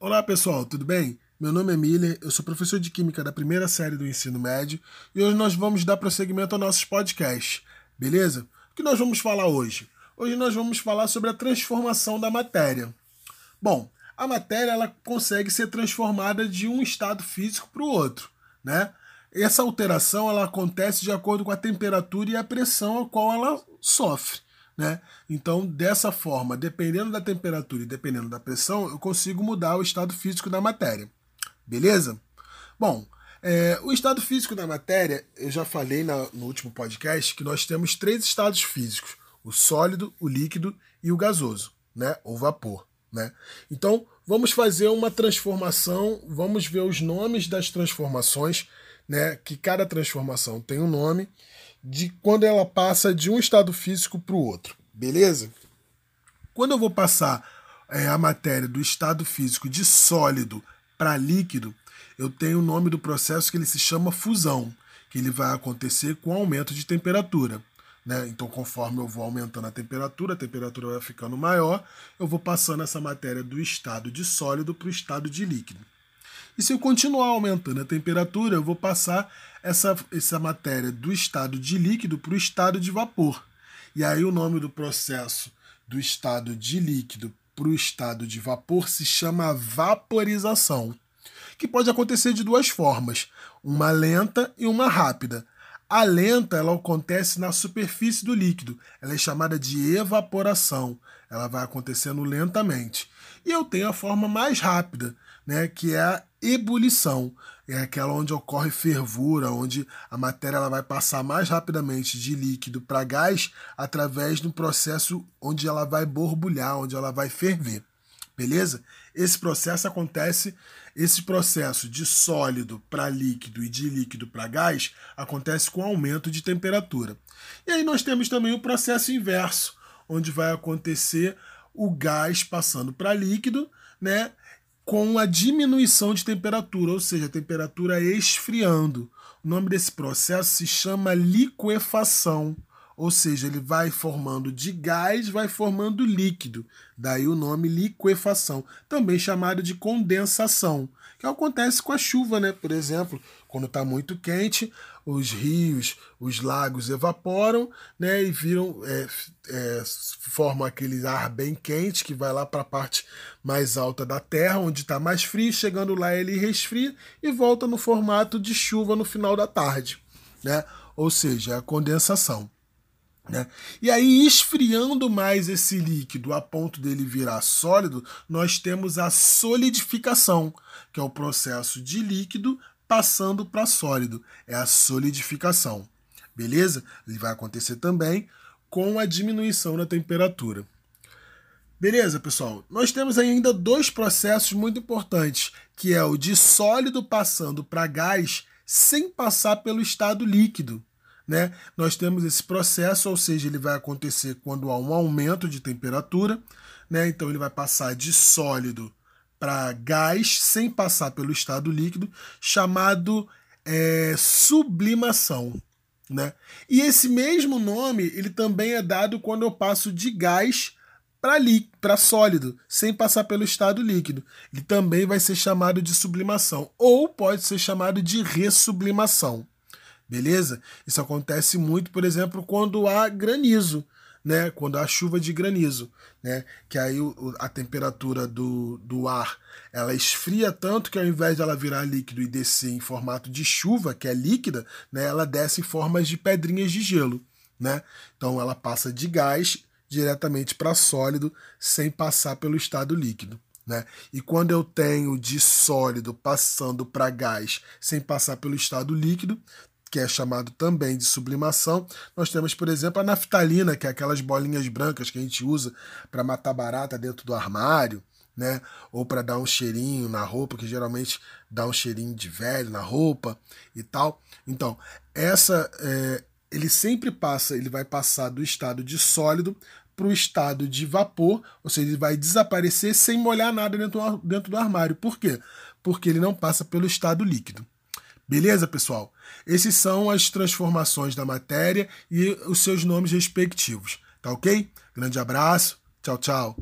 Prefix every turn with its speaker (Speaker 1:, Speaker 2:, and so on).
Speaker 1: Olá pessoal, tudo bem? Meu nome é Miller, eu sou professor de Química da primeira série do ensino médio e hoje nós vamos dar prosseguimento aos nossos podcasts, beleza? O que nós vamos falar hoje? Hoje nós vamos falar sobre a transformação da matéria. Bom, a matéria ela consegue ser transformada de um estado físico para o outro, né? Essa alteração ela acontece de acordo com a temperatura e a pressão a qual ela sofre. Né? Então, dessa forma, dependendo da temperatura e dependendo da pressão, eu consigo mudar o estado físico da matéria. Beleza? Bom, é, o estado físico da matéria, eu já falei na, no último podcast que nós temos três estados físicos: o sólido, o líquido e o gasoso, né? ou vapor. Né? Então, vamos fazer uma transformação, vamos ver os nomes das transformações, né? que cada transformação tem um nome de quando ela passa de um estado físico para o outro, beleza? Quando eu vou passar é, a matéria do estado físico de sólido para líquido, eu tenho o nome do processo que ele se chama fusão, que ele vai acontecer com aumento de temperatura. Né? Então, conforme eu vou aumentando a temperatura, a temperatura vai ficando maior, eu vou passando essa matéria do estado de sólido para o estado de líquido. E se eu continuar aumentando a temperatura, eu vou passar essa, essa matéria do estado de líquido para o estado de vapor. E aí o nome do processo do estado de líquido para o estado de vapor se chama vaporização, que pode acontecer de duas formas, uma lenta e uma rápida. A lenta ela acontece na superfície do líquido, ela é chamada de evaporação, ela vai acontecendo lentamente. E eu tenho a forma mais rápida, né, que é ebulição. É aquela onde ocorre fervura, onde a matéria ela vai passar mais rapidamente de líquido para gás através de um processo onde ela vai borbulhar, onde ela vai ferver. Beleza? Esse processo acontece, esse processo de sólido para líquido e de líquido para gás acontece com aumento de temperatura. E aí nós temos também o processo inverso, onde vai acontecer o gás passando para líquido, né? Com a diminuição de temperatura, ou seja, a temperatura esfriando. O nome desse processo se chama liquefação, ou seja, ele vai formando de gás, vai formando líquido. Daí o nome liquefação, também chamado de condensação, que acontece com a chuva, né? Por exemplo, quando está muito quente, os rios, os lagos evaporam, né? E viram, é, é, formam aquele ar bem quente que vai lá para a parte mais alta da Terra, onde está mais frio. Chegando lá ele resfria e volta no formato de chuva no final da tarde, né? Ou seja, a condensação. Né? E aí, esfriando mais esse líquido a ponto dele virar sólido, nós temos a solidificação, que é o processo de líquido passando para sólido. É a solidificação. Beleza? Ele vai acontecer também com a diminuição da temperatura. Beleza, pessoal? Nós temos ainda dois processos muito importantes, que é o de sólido passando para gás sem passar pelo estado líquido né? Nós temos esse processo, ou seja, ele vai acontecer quando há um aumento de temperatura, né? Então ele vai passar de sólido para gás sem passar pelo estado líquido, chamado é, sublimação. Né? E esse mesmo nome ele também é dado quando eu passo de gás para sólido, sem passar pelo estado líquido. Ele também vai ser chamado de sublimação, ou pode ser chamado de ressublimação beleza? Isso acontece muito, por exemplo, quando há granizo, né? Quando há chuva de granizo, né? Que aí o, a temperatura do, do ar ela esfria tanto que ao invés de ela virar líquido e descer em formato de chuva, que é líquida, né? Ela desce em formas de pedrinhas de gelo, né? Então ela passa de gás diretamente para sólido sem passar pelo estado líquido. Né? E quando eu tenho de sólido passando para gás sem passar pelo estado líquido, que é chamado também de sublimação. Nós temos, por exemplo, a naftalina, que é aquelas bolinhas brancas que a gente usa para matar barata dentro do armário, né? Ou para dar um cheirinho na roupa, que geralmente dá um cheirinho de velho na roupa e tal. Então, essa é, ele sempre passa, ele vai passar do estado de sólido para o estado de vapor, ou seja, ele vai desaparecer sem molhar nada dentro, dentro do armário. Por quê? Porque ele não passa pelo estado líquido. Beleza, pessoal? Esses são as transformações da matéria e os seus nomes respectivos. Tá ok? Grande abraço. Tchau, tchau.